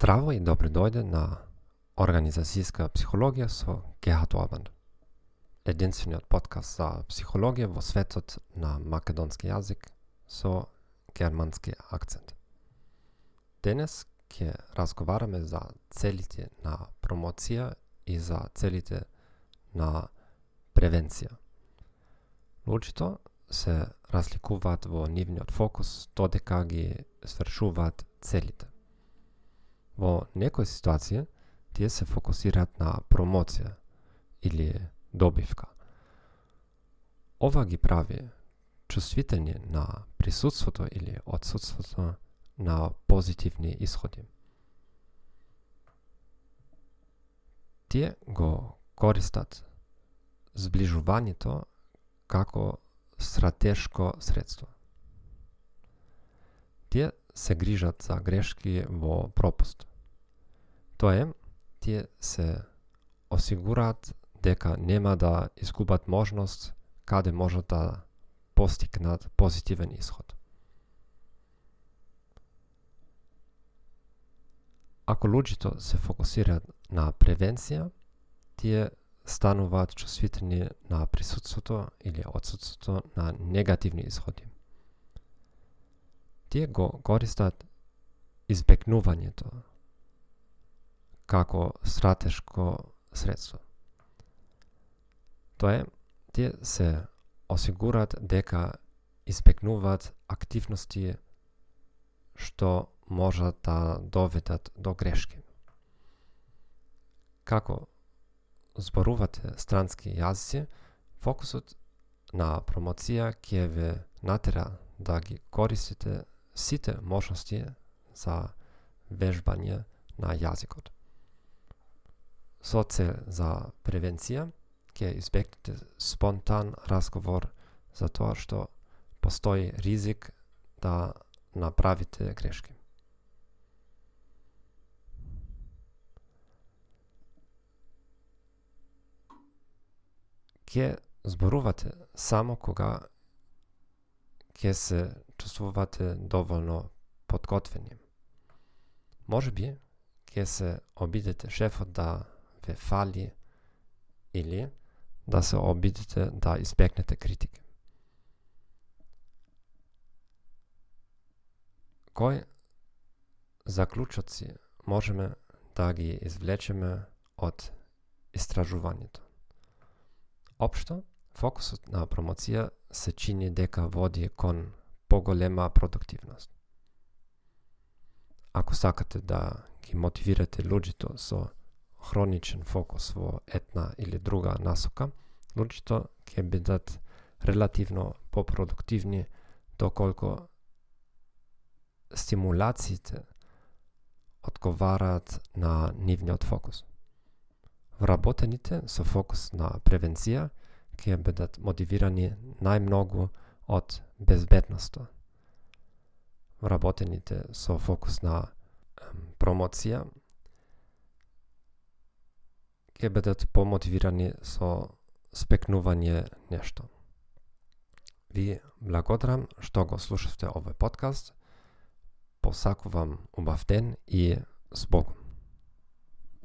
Здраво и добро дојде на Организацијска психологија со Гехат Обан. Единствениот подкаст за психологија во светот на македонски јазик со германски акцент. Денес ќе разговараме за целите на промоција и за целите на превенција. Луѓето се разликуваат во нивниот фокус додека ги свршуваат целите. Во некои ситуации тие се фокусираат на промоција или добивка. Ова ги прави чувствителни на присуството или отсутството на позитивни исходи. Тие го користат зближувањето како стратешко средство. Тие се грижат за грешки во пропуст. Тоа е, тие се осигураат дека нема да изгубат можност каде можат да постигнат позитивен исход. Ако луѓето се фокусираат на превенција, тие стануваат чувствителни на присутството или отсутството на негативни исходи. Тие го користат избегнувањето како стратешко средство. Тоа е, тие се осигурат дека избегнуваат активности што можат да доведат до грешки. Како зборувате странски јазици, фокусот на промоција ќе ве натера да ги користите сите можности за вежбање на јазикот со цел за превенција ќе избегнете спонтан разговор за тоа што постои ризик да направите грешки. Ке зборувате само кога ќе се чувствувате доволно подготвени. Може би ќе се обидете шефот да ве фали или да се обидите да избегнете критика. Кој заклучоци можеме да ги извлечеме од истражувањето? Општо, фокусот на промоција се чини дека води кон поголема продуктивност. Ако сакате да ги мотивирате луѓето со хроничен фокус во една или друга насока, луѓето ќе бидат релативно попродуктивни доколку стимулациите одговараат на нивниот фокус. Вработените со фокус на превенција ќе бидат мотивирани најмногу од безбедноста. Вработените со фокус на промоција ќе бидат помотивирани со спекнување нешто. Ви благодарам што го слушавте овој подкаст. Посакувам убав ден и с Богом.